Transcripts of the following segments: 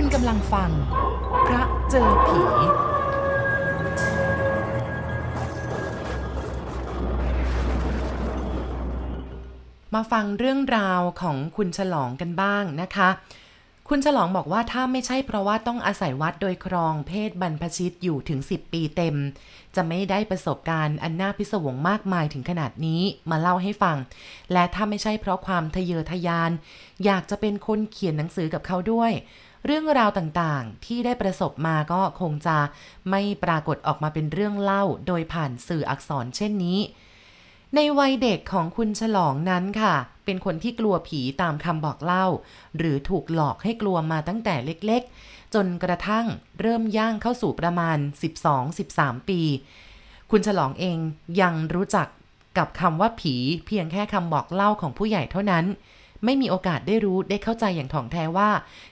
คุณกำลังฟัง พระเจอผี มาฟังเรื่องราวของคุณฉลองกันบ้างนะคะ คุณฉลองบอกว่าถ้าไม่ใช่เพราะว่าต้องอาศัยวัดโดยครองเพศบรรพชิตอยู่ถึง 10 ปีเต็ม จะไม่ได้ประสบการณ์อันน่าพิศวงมากมายถึงขนาดนี้มาเล่าให้ฟัง และถ้าไม่ใช่เพราะความทะเยอทะยาน อยากจะเป็นคนเขียนหนังสือกับเขาด้วย เรื่องราวต่างๆ ที่ได้ประสบมาก็คงจะไม่ปรากฏออกมาเป็นเรื่องเล่า โดยผ่านสื่ออักษรเช่นนี้ ในวัยเด็กของคุณฉลองนั้นค่ะเเป็นคนที่กลัวผีตามคำบอกเล่า หรือถูกหลอกให้กลัวมาตั้งแต่เล็กๆ จนกระทั่งเริ่มย่างเข้าสู่ประมาณ 12-13 ปี คุณฉลองเองยังรู้จักกับคำว่าผีเพียงแค่คำบอกเล่าของผู้ใหญ่เท่านั้น ไม่มีโอกาสได้รู้ได้เข้าใจอย่างถ่องแท้ว่า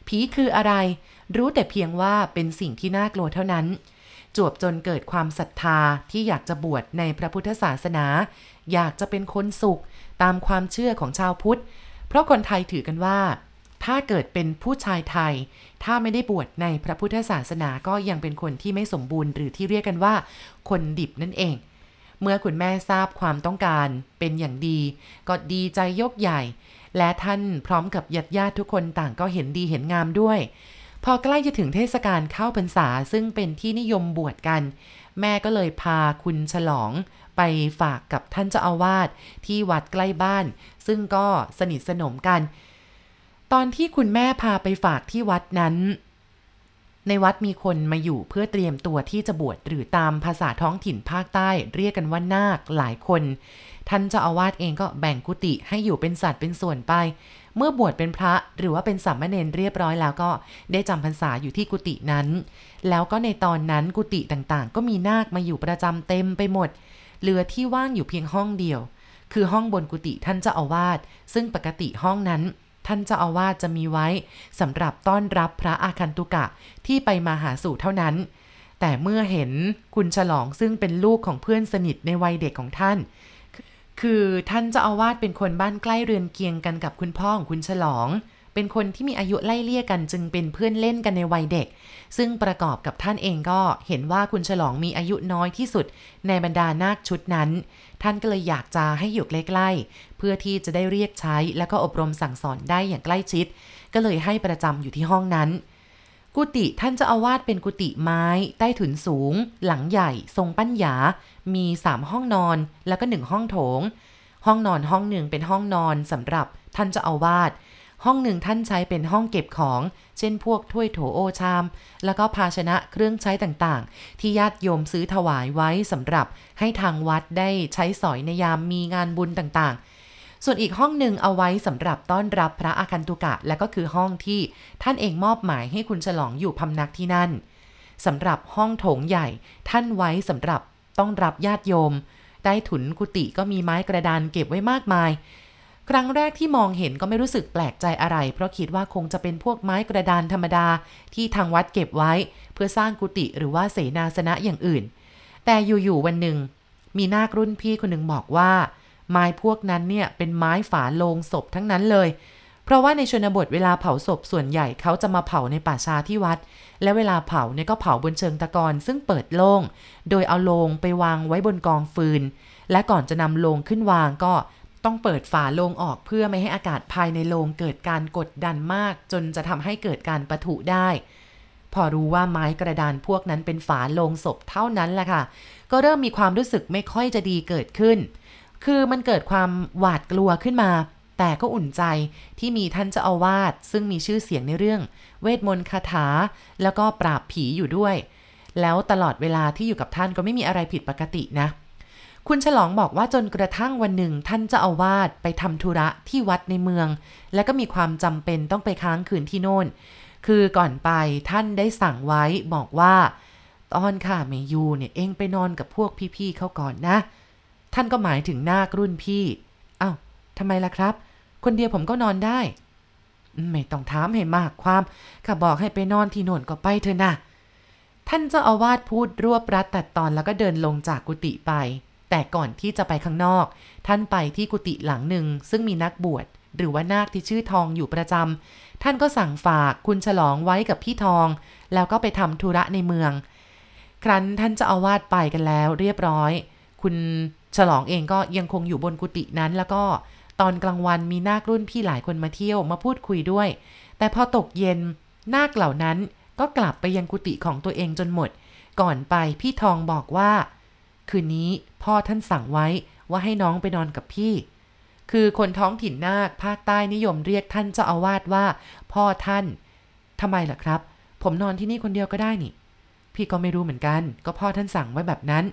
ผีคืออะไร รู้แต่เพียงว่าเป็นสิ่งที่น่ากลัวเท่านั้น จวบจนเกิดความศรัทธาที่อยากจะบวชในพระพุทธศาสนา อยากจะเป็นคนสุขตามความเชื่อของชาวพุทธ เพราะคนไทยถือกันว่า ถ้าเกิดเป็นผู้ชายไทย ถ้าไม่ได้บวชในพระพุทธศาสนาก็ยังเป็นคนที่ไม่สมบูรณ์หรือที่เรียกกันว่า คนดิบนั่นเอง เมื่อคุณแม่ทราบความต้องการเป็นอย่างดี ก็ดีใจยกใหญ่ และท่านพร้อมกับญาติญาติทุกคนต่างก็เห็นดีเห็นงามด้วย พอใกล้จะถึงเทศกาลเข้าพรรษาซึ่งเป็นที่นิยมบวชกัน แม่ก็เลยพาคุณฉลองไปฝากกับท่านเจ้าอาวาสที่วัดใกล้บ้าน ซึ่งก็สนิทสนมกัน ตอนที่คุณแม่พาไปฝากที่วัดนั้น ในวัดมีคนมาอยู่เพื่อเตรียมตัวที่จะบวชหรือตามภาษาท้องถิ่นภาคใต้ เรียกกันว่านาคหลายคน ท่านเจ้าอาวาสเองก็แบ่งกุฏิให้อยู่เป็นสัตว์เป็นส่วนไป เมื่อบวชเป็นพระหรือว่าเป็นสามเณรเรียบร้อยแล้วก็ได้จำพรรษาอยู่ที่กุฏินั้น แล้วก็ในตอนนั้นกุฏิต่างๆ ก็มีนาคมาอยู่ประจำเต็มไปหมด เหลือที่ว่างอยู่เพียงห้องเดียว คือห้องบนกุฏิท่านเจ้าอาวาสซึ่งปกติห้องนั้น ท่านเจ้าอาวาสจะมีไว้สำหรับต้อนรับพระอาคันตุกะที่ไปมาหาสู่เท่านั้น แต่เมื่อเห็นคุณฉลองซึ่งเป็นลูกของเพื่อนสนิทในวัยเด็กของท่าน คือท่านเจ้าอาวาสเป็นคนบ้านใกล้เรือนเคียงกันกับคุณพ่อของคุณฉลอง เป็นคนที่มีอายุไล่เลี่ยกันจึงเป็นเพื่อนเล่นกันในวัยเด็ก ซึ่งประกอบกับท่านเองก็เห็นว่าคุณฉลองมีอายุน้อยที่สุด ในบรรดานาคชุดนั้น ท่านก็เลยอยากจะให้อยู่ใกล้ๆ เพื่อที่จะได้เรียกใช้แล้วก็อบรมสั่งสอนได้อย่างใกล้ชิด ก็เลยให้ประจำอยู่ที่ห้องนั้นกุฏิท่านจ้าอาวาสเป็นกุฏิไม้ ใต้ถุนสูง หลังใหญ่ ทรงปั้นหยา มีสามห้องนอนแล้วก็หนึ่งห้องโถง ห้องนอนห้องหนึ่งเป็นห้องนอนสำหรับท่านจ้าอาวาส ห้องหนึ่งท่านใช้เป็นห้องเก็บของ เช่นพวกถ้วยโถโอชาม แล้วก็ภาชนะเครื่องใช้ต่างๆ ที่ญาติโยมซื้อถวายไว้สำหรับให้ทางวัดได้ใช้สอยในยามมีงานบุญต่างๆ ส่วนอีกห้องหนึ่งเอาไว้สำหรับต้อนรับพระอาคันตุกะ และก็คือห้องที่ท่านเองมอบหมายให้คุณฉลองอยู่พำนักที่นั่นสำหรับห้องโถงใหญ่ท่านไว้สำหรับต้องรับญาติโยม ใต้ถุนกุฏิก็มีไม้กระดานเก็บไว้มากมาย ครั้งแรกที่มองเห็นก็ไม่รู้สึกแปลกใจอะไร เพราะคิดว่าคงจะเป็นพวกไม้กระดานธรรมดาที่ทางวัดเก็บไว้ เพื่อสร้างกุฏิหรือว่าเสนาสนะอย่างอื่น แต่อยู่ๆวันหนึ่ง มีนาครุ่นพี่คนหนึ่งบอกว่า ไม้พวกนั้นเนี่ยเป็นไม้ฝาโลงศพทั้งนั้นเลย เพราะว่าในชนบทเวลาเผาศพส่วนใหญ่เขาจะมาเผาในป่าชาที่วัด และเวลาเผาเนี่ยก็เผาบนเชิงตะกอนซึ่งเปิดโล่งโดยเอาโลงไปวางไว้บนกองฟืน และก่อนจะนำโลงขึ้นวางก็ ต้องเปิดฝาโลงออกเพื่อไม่ให้อากาศภายในโลงเกิดการกดดันมาก จนจะทำให้เกิดการปะทุได้ พอรู้ว่าไม้กระดานพวกนั้นเป็นฝาโลงศพเท่านั้นแหละค่ะ ก็เริ่มมีความรู้สึกไม่ค่อยจะดีเกิดขึ้น คือมันเกิดความหวาดกลัวขึ้นมา แต่ก็อุ่นใจที่มีท่านเจ้าอาวาสซึ่งมีชื่อเสียงในเรื่อง เวทมนต์คาถา แล้วก็ปราบผีอยู่ด้วย แล้วตลอดเวลาที่อยู่กับท่านก็ไม่มีอะไรผิดปกตินะ คุณฉลองบอกว่าจนกระทั่งวันหนึ่งท่านเจ้าอาวาสไปทำธุระที่วัดในเมือง แล้วก็มีความจำเป็นต้องไปค้างคืนที่โน่น คือก่อนไปท่านได้สั่งไว้บอกว่าตอนข้าไม่อยู่เนี่ยเองไปนอนกับพวกพี่ๆเขาก่อนนะ ท่านก็หมายถึงนาครุ่นพี่อ้าวทำไมล่ะครับ คนเดียวผมก็นอนได้ ไม่ต้องถามให้มากความข้าบอกให้ไปนอนที่โน่นก็ไปเถอะนะท่านเจ้าอาวาสพูดรวบรัดตัดตอนแล้วก็เดินลงจากกุฏิไป แต่ก่อนที่จะไปข้างนอก ท่านไปที่กุฏิหลังหนึ่งซึ่งมีนักบวชหรือว่านาคที่ชื่อทองอยู่ประจำท่านก็สั่งฝากคุณฉลองไว้กับพี่ทอง แล้วก็ไปทำธุระในเมือง ครั้นท่านจะอาวาสไปกันแล้วเรียบร้อย คุณฉลองเองก็ยังคงอยู่บนกุฏินั้น แล้วก็ตอนกลางวันมีนาครุ่นพี่หลายคนมาเที่ยวมาพูดคุยด้วย แต่พอตกเย็นนาคเหล่านั้นก็กลับไปยังกุฏิของตัวเองจนหมด ก่อนไปพี่ทองบอกว่า คืนนี้พ่อท่านสั่งไว้ว่าให้น้องไปนอนกับพี่ คือคนท้องถิ่นนาคภาคใต้นิยมเรียกท่านเจ้าอาวาสว่า พ่อท่านทำไมล่ะครับ ผมนอนที่นี่คนเดียวก็ได้นี่ พี่ก็ไม่รู้เหมือนกัน ก็พ่อท่านสั่งไว้แบบนั้น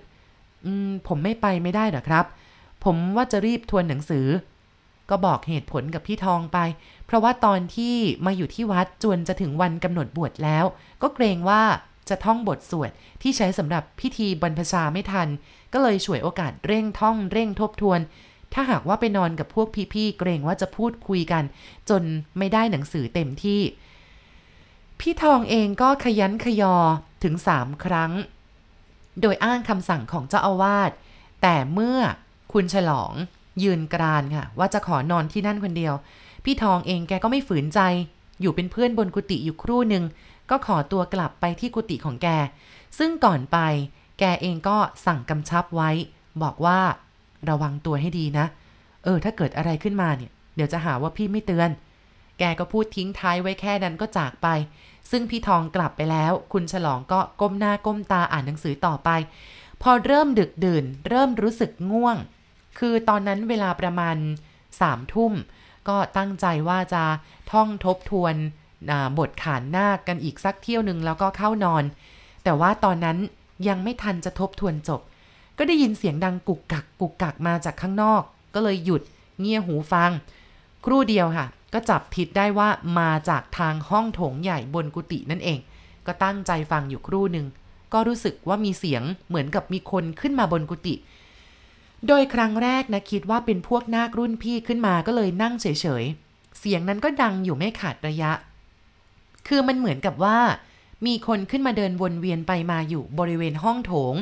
อืม ผมไม่ไปไม่ได้หรอครับ ผมว่าจะรีบทวนหนังสือ ก็บอกเหตุผลกับพี่ทองไป เพราะว่าตอนที่มาอยู่ที่วัดจวนจะถึงวันกำหนดบวชแล้ว ก็เกรงว่า จะท่องบทสวดที่ใช้สำหรับพิธีบรรพชาไม่ทัน ก็เลยฉวยโอกาสเร่งท่องเร่งทบทวน ถ้าหากว่าไปนอนกับพวกพี่ๆเกรงว่าจะพูดคุยกัน จนไม่ได้หนังสือเต็มที่ พี่ทองเองก็ขยันขยอถึงสามครั้ง โดยอ้างคำสั่งของเจ้าอาวาสแต่เมื่อคุณฉลองยืนกรานค่ะ ว่าจะขอนอนที่นั่นคนเดียว พี่ทองเองแกก็ไม่ฝืนใจ อยู่เป็นเพื่อนบนกุฏิอยู่ครู่หนึ่ง ก็ขอตัวกลับไปที่กุฏิของแก ซึ่งก่อนไป แกเองก็สั่งกำชับไว้ บอกว่า ระวังตัวให้ดีนะ เออ ถ้าเกิดอะไรขึ้นมาเนี่ย เดี๋ยวจะหาว่าพี่ไม่เตือน แกก็พูดทิ้งท้ายไว้แค่นั้นก็จากไป ซึ่งพี่ทองกลับไปแล้ว คุณฉลองก็ก้มหน้าก้มตาอ่านหนังสือต่อไป พอเริ่มดึกดื่น เริ่มรู้สึกง่วง คือตอนนั้นเวลาประมาณสามทุ่มก็ตั้งใจว่าจะท่องทบทวน บทขานนาคกันอีกสักเที่ยวหนึ่งแล้วก็เข้านอน แต่ว่าตอนนั้นยังไม่ทันจะทบทวนจบ ก็ได้ยินเสียงดังกุกกักกุกกักมาจากข้างนอก ก็เลยหยุดเงี่ยหูฟัง ครู่เดียวค่ะ ก็จับผิดได้ว่ามาจากทางห้องโถงใหญ่บนกุฏินั่นเอง ก็ตั้งใจฟังอยู่ครู่หนึ่งก็รู้สึกว่ามีเสียงเหมือนกับมีคนขึ้นมาบนกุฏิโดยครั้งแรกนะคิดว่าเป็นพวกนาครุ่นพี่ขึ้นมาก็เลยนั่งเฉยๆ เสียงนั้นก็ดังอยู่ไม่ขาดระยะ คือมันเหมือนกับว่า มีคนขึ้นมาเดินวนเวียนไปมาอยู่บริเวณห้องโถง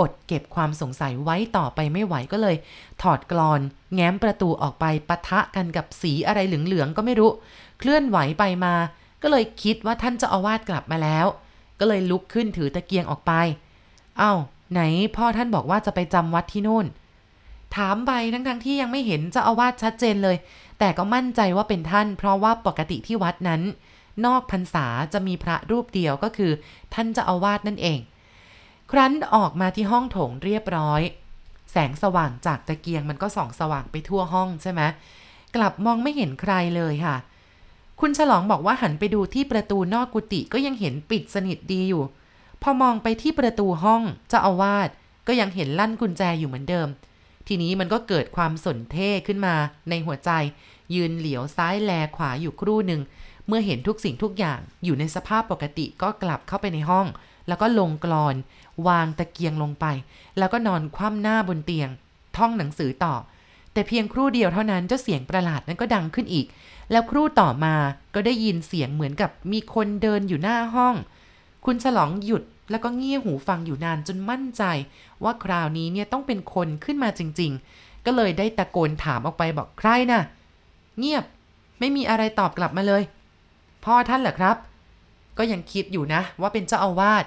อดเก็บความสงสัยไว้ต่อไปไม่ไหวก็เลย ถอดกรอน แง้มประตูออกไปปะทะกันกับสีอะไรเหลืองๆก็ไม่รู้ เคลื่อนไหวไปมา ก็เลยคิดว่าท่านเจ้าอาวาสกลับมาแล้ว ก็เลยลุกขึ้นถือตะเกียงออกไป เอา้า ไหนพ่อท่านบอกว่าจะไปจำวัดที่นู่นถามไปทั้งๆทที่ยังไม่เห็นเจ้าอาวาสชัดเจนเลย แต่ก็มั่นใจว่าเป็นท่าน เพราะว่าปกติที่วัดนั้น นอกพรรษาจะมีพระรูปเดียวก็คือ ท่านจะอาวาสนั่นเอง ครั้นออกมาที่ห้องโถงเรียบร้อย แสงสว่างจากตะเกียงมันก็ส่องสว่างไปทั่วห้องใช่ไหมกลับมองไม่เห็นใครเลยค่ะ คุณฉลองบอกว่าหันไปดูที่ประตูนอกกุฏิก็ยังเห็นปิดสนิทดีอยู่ พอมองไปที่ประตูห้องเจ้าอาวาสก็ยังเห็นลั่นกุญแจอยู่เหมือนเดิม ทีนี้มันก็เกิดความสนเท่ขึ้นมาในหัวใจ ยืนเหลียวซ้ายแลขวาอยู่ครู่หนึ่ง เมื่อเห็นทุกสิ่งทุกอย่างอยู่ในสภาพปกติก็กลับเข้าไปในห้อง แล้วก็ลงกรอน วางตะเกียงลงไป แล้วก็นอนคว่ำหน้าบนเตียง ท่องหนังสือต่อ แต่เพียงครู่เดียวเท่านั้นเจ้าเสียงประหลาดนั้นก็ดังขึ้นอีก แล้วครู่ต่อมาก็ได้ยินเสียงเหมือนกับมีคนเดินอยู่หน้าห้อง คุณฉลองหยุดแล้วก็เงี่ยหูฟังอยู่นานจนมั่นใจ ว่าคราวนี้เนี่ยต้องเป็นคนขึ้นมาจริง ๆ ก็เลยได้ตะโกนถามออกไปบอกใครนะ่ะ เงียบ ไม่มีอะไรตอบกลับมาเลย พ่อท่านเหรอครับ ก็ยังคิดอยู่นะว่าเป็นเจ้าอาวาส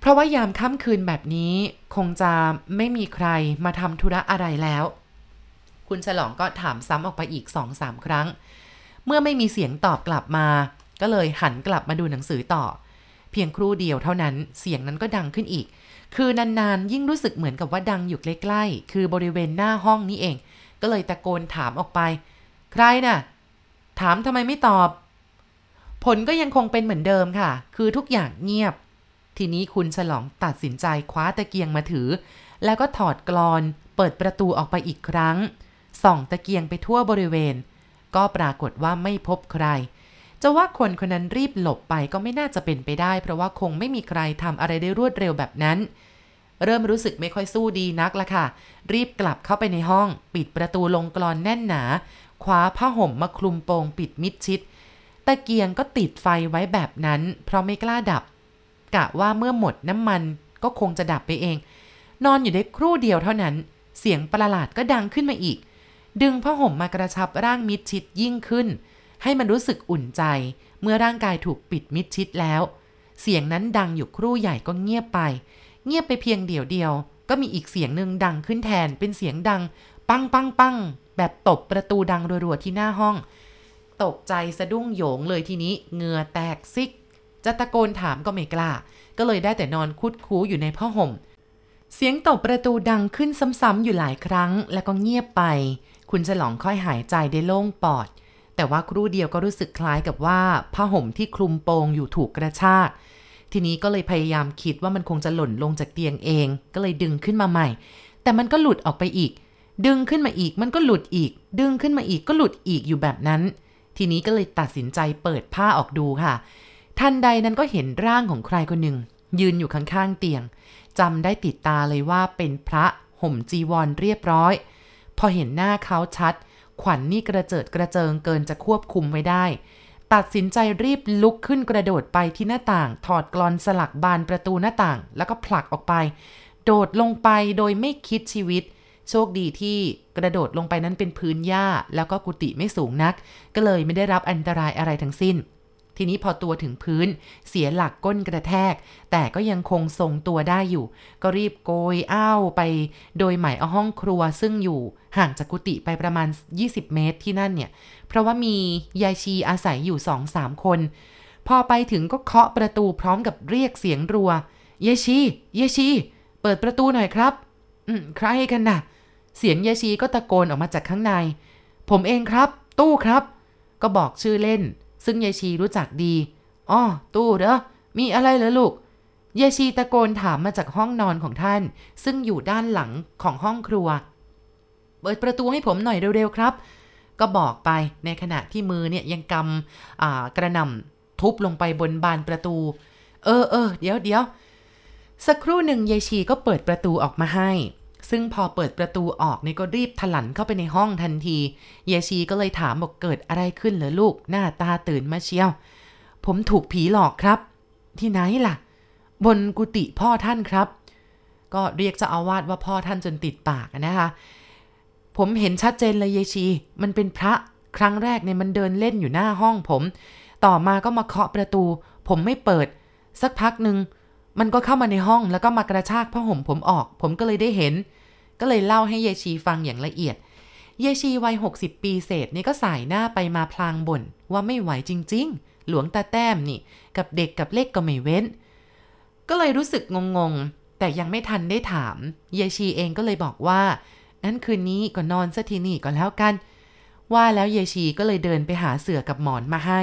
เพราะว่ายามค่ำคืนแบบนี้คงจะไม่มีใครมาทำธุระอะไรแล้ว คุณฉลองก็ถามซ้ำออกไปอีกสองสามครั้ง เมื่อไม่มีเสียงตอบกลับมา ก็เลยหันกลับมาดูหนังสือต่อ เพียงครู่เดียวเท่านั้นเสียงนั้นก็ดังขึ้นอีก คือนานๆยิ่งรู้สึกเหมือนกับว่าดังอยู่ใกล้ๆ คือบริเวณหน้าห้องนี้เอง ก็เลยตะโกนถามออกไป ใครนะ่ะ ถามทำไมไม่ตอบ ผลก็ยังคงเป็นเหมือนเดิมค่ะ คือทุกอย่างเงียบ ทีนี้คุณฉลองตัดสินใจคว้าตะเกียงมาถือ แล้วก็ถอดกรอนเปิดประตูออกไปอีกครั้ง ส่องตะเกียงไปทั่วบริเวณ ก็ปรากฏว่าไม่พบใคร จะว่าคนคนนั้นรีบหลบไปก็ไม่น่าจะเป็นไปได้ เพราะว่าคงไม่มีใครทำอะไรได้รวดเร็วแบบนั้น เริ่มรู้สึกไม่ค่อยสู้ดีนักละค่ะ รีบกลับเข้าไปในห้อง ปิดประตูลงกรอนแน่นหนา คว้าผ้าห่มมาคลุมโปงปิดมิดชิด ตะเกียงก็ติดไฟไว้แบบนั้น เพราะไม่กล้าดับ กะว่าเมื่อหมดน้ำมันก็คงจะดับไปเอง นอนอยู่ได้ครู่เดียวเท่านั้น เสียงประหลาดก็ดังขึ้นมาอีก ดึงผ้าห่มมากระชับร่างมิดชิดยิ่งขึ้น ให้มันรู้สึกอุ่นใจ เมื่อร่างกายถูกปิดมิดชิดแล้ว เสียงนั้นดังอยู่ครู่ใหญ่ก็เงียบไป เงียบไปเพียงเดียวเดียว ก็มีอีกเสียงหนึ่งดังขึ้นแทนเป็นเสียงดัง ปังปังปังแบบตบประตูดังรัวๆที่หน้าห้อง ตกใจสะดุ้งโยงเลยทีนี้เหงื่อแตกซิก จะตะโกนถามก็ไม่กล้า ก็เลยได้แต่นอนคุดคูอยู่ในผ้าห่ม เสียงตบประตูดังขึ้นซ้ำๆอยู่หลายครั้ง แล้วก็เงียบไป คุณฉลองค่อยหายใจได้โล่งปอด แต่ว่าครู่เดียวก็รู้สึกคล้ายกับว่าผ้าห่มที่คลุมโปงอยู่ถูกกระชากทีนี้ก็เลยพยายามคิดว่ามันคงจะหล่นลงจากเตียงเอง ก็เลยดึงขึ้นมาใหม่ แต่มันก็หลุดออกไปอีก ดึงขึ้นมาอีกมันก็หลุดอีก ดึงขึ้นมาอีกก็หลุดอีกอยู่แบบนั้น ทีนี้ก็เลยตัดสินใจเปิดผ้าออกดูค่ะ ทันใดนั้นก็เห็นร่างของใครคนหนึ่ง ยืนอยู่ข้างๆเตียงจำได้ติดตาเลยว่าเป็นพระห่มจีวรเรียบร้อย พอเห็นหน้าเขาชัด ขวัญนนี่กระเจิดกระเจิงเกินจะควบคุมไว้ได้ ตัดสินใจรีบลุกขึ้นกระโดดไปที่หน้าต่าง ถอดกรอนสลักบานประตูหน้าต่าง แล้วก็ผลักออกไป โดดลงไปโดยไม่คิดชีวิต โชคดีที่กระโดดลงไปนั้นเป็นพื้นหญ้า แล้วก็กุฏิไม่สูงนัก ก็เลยไม่ได้รับอันตรายอะไรทั้งสิ้น ทีนี้พอตัวถึงพื้น เสียหลักก้นกระแทก แต่ก็ยังคงทรงตัวได้อยู่ ก็รีบโกยอ้าวไป โดยหมายเอาห้องครัวซึ่งอยู่ห่างจากกุฏิไปประมาณ 20 เมตรที่นั่นเนี่ย เพราะว่ามียายชีอาศัยอยู่สองสามคน พอไปถึงก็เคาะประตูพร้อมกับเรียกเสียงรัวยายชียายชี เปิดประตูหน่อยครับ อืมใครกันน่ะ เสียงยายชีก็ตะโกนออกมาจากข้างใน ผมเองครับ ตู้ครับ ก็บอกชื่อเล่น ซึ่งยายชีรู้จักดีอ๋อตู้เหรอมีอะไรเหรอลูกยายชีตะโกนถามมาจากห้องนอนของท่าน ซึ่งอยู่ด้านหลังของห้องครัว เปิดประตูให้ผมหน่อยเร็วๆครับ ก็บอกไปในขณะที่มือเนี่ยยังกำกระหน่ำทุบลงไปบนบานประตู เออเออเดี๋ยวเดี๋ยวสักครู่หนึ่งยายชีก็เปิดประตูออกมาให้ ซึ่งพอเปิดประตูออกเนี่ยก็รีบถลันเข้าไปในห้องทันทียายชีก็เลยถามบอกเกิดอะไรขึ้นเหรอลูก หน้าตาตื่นมาเชียว ผมถูกผีหลอกครับ ที่ไหนล่ะ บนกุฏิพ่อท่านครับ ก็เรียกเจ้าอาวาสว่าพ่อท่านจนติดปากนะคะ ผมเห็นชัดเจนเลยเยชี มันเป็นพระครั้งแรกเนี่ยมันเดินเล่นอยู่หน้าห้องผม ต่อมาก็มาเคาะประตู ผมไม่เปิด สักพักหนึ่งมันก็เข้ามาในห้องแล้วก็มากระชากผ้าห่มผมออก ผมก็เลยได้เห็น ก็เลยเล่าให้เยชีฟังอย่างละเอียด เยชีวัย 60 ปีเศษนี่ก็สายหน้าไปมาพลางบ่นว่าไม่ไหวจริง ๆ หลวงตาแต้มนี่ กับเด็กกับเล็กก็ไม่เว้น ก็เลยรู้สึกงงๆ แต่ยังไม่ทันได้ถาม เยชีเองก็เลยบอกว่างั้นคืนนี้ก็นอนซะที่นี่ก็แล้วกัน ว่าแล้วเยชีก็เลยเดินไปหาเสือกับหมอนมาให้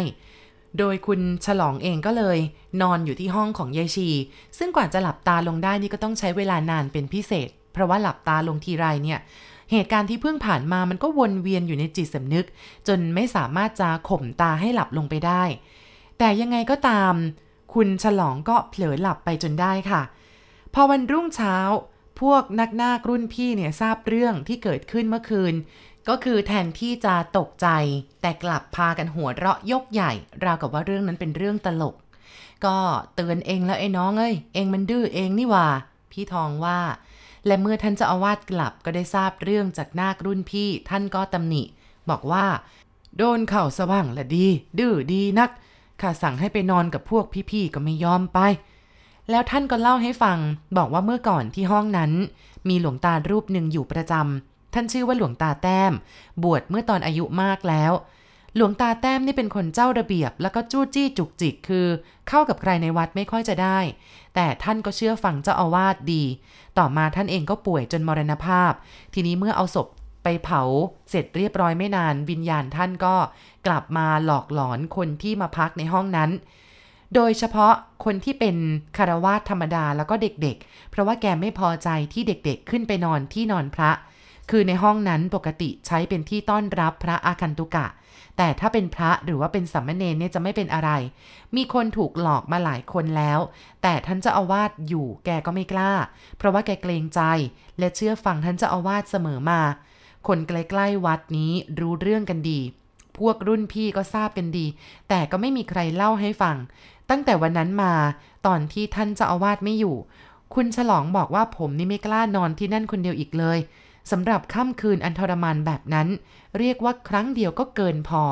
โดยคุณฉลองเองก็เลย นอนอยู่ที่ห้องของเยชี ซึ่งกว่าจะหลับตาลงได้นี่ก็ต้องใช้เวลานานเป็นพิเศษ เพราะว่าหลับตาลงทีไรเนี่ยเหตุการณ์ที่เพิ่งผ่านมามันก็วนเวียนอยู่ในจิตสำนึก จนไม่สามารถจะข่มตาให้หลับลงไปได้ แต่ยังไงก็ตาม คุณฉลองก็เผลอหลับไปจนได้ค่ะ พอวันรุ่งเช้า พวกนักนาครุ่นพี่เนี่ยทราบเรื่องที่เกิดขึ้นเมื่อคืน ก็คือแทนที่จะตกใจ แต่กลับพากันหัวเราะยกใหญ่ ราวกับว่าเรื่องนั้นเป็นเรื่องตลก ก็เตือนเองแล้วไอ้น้องเอ้ยเองมันดื้อเองนี่ว่า พี่ทองว่า และเมื่อท่านเจ้าอาวาสกลับก็ได้ทราบเรื่องจากนาครุ่นพี่ท่านก็ตำหนิ บอกว่า โดนเข่าสว่างละดี ดื้อดีนักข้าสั่งให้ไปนอนกับพวกพี่ๆก็ไม่ยอมไป แล้วท่านก็เล่าให้ฟัง บอกว่าเมื่อก่อนที่ห้องนั้น มีหลวงตารูปหนึ่งอยู่ประจำท่านชื่อว่าหลวงตาแต้ม บวชเมื่อตอนอายุมากแล้ว หลวงตาแต้มนี่เป็นคนเจ้าระเบียบ แล้วก็จู้จี้จุกจิกคือ เข้ากับใครในวัดไม่ค่อยจะได้ แต่ท่านก็เชื่อฟังเจ้าอาวาสดี ต่อมาท่านเองก็ป่วยจนมรณภาพ ทีนี้เมื่อเอาศพไปเผาเสร็จเรียบร้อยไม่นาน วิญญาณท่านก็กลับมาหลอกหลอนคนที่มาพักในห้องนั้น โดยเฉพาะคนที่เป็นคารวาสธรรมดาแล้วก็เด็กๆ เพราะว่าแกไม่พอใจที่เด็กๆ ขึ้นไปนอนที่นอนพระ คือในห้องนั้นปกติใช้เป็นที่ต้อนรับพระอาคันตุกะ แต่ถ้าเป็นพระหรือว่าเป็นสัมมเนรเนี่ยจะไม่เป็นอะไร มีคนถูกหลอกมาหลายคนแล้ว แต่ท่านเจ้าอาวาสอยู่แกก็ไม่กล้า เพราะว่าแกเกรงใจ และเชื่อฟังท่านเจ้าอาวาสเสมอมา คนใกล้ๆวัดนี้รู้เรื่องกันดี พวกรุ่นพี่ก็ทราบกันดี แต่ก็ไม่มีใครเล่าให้ฟัง ตั้งแต่วันนั้นมาตอนที่ท่านเจ้าอาวาสไม่อยู่ คุณฉลองบอกว่าผมนี่ไม่กล้านอนที่นั่นคนเดียวอีกเลย สำหรับค่ำคืนอันทรมานแบบนั้น เรียกว่าครั้งเดียวก็เกินพอ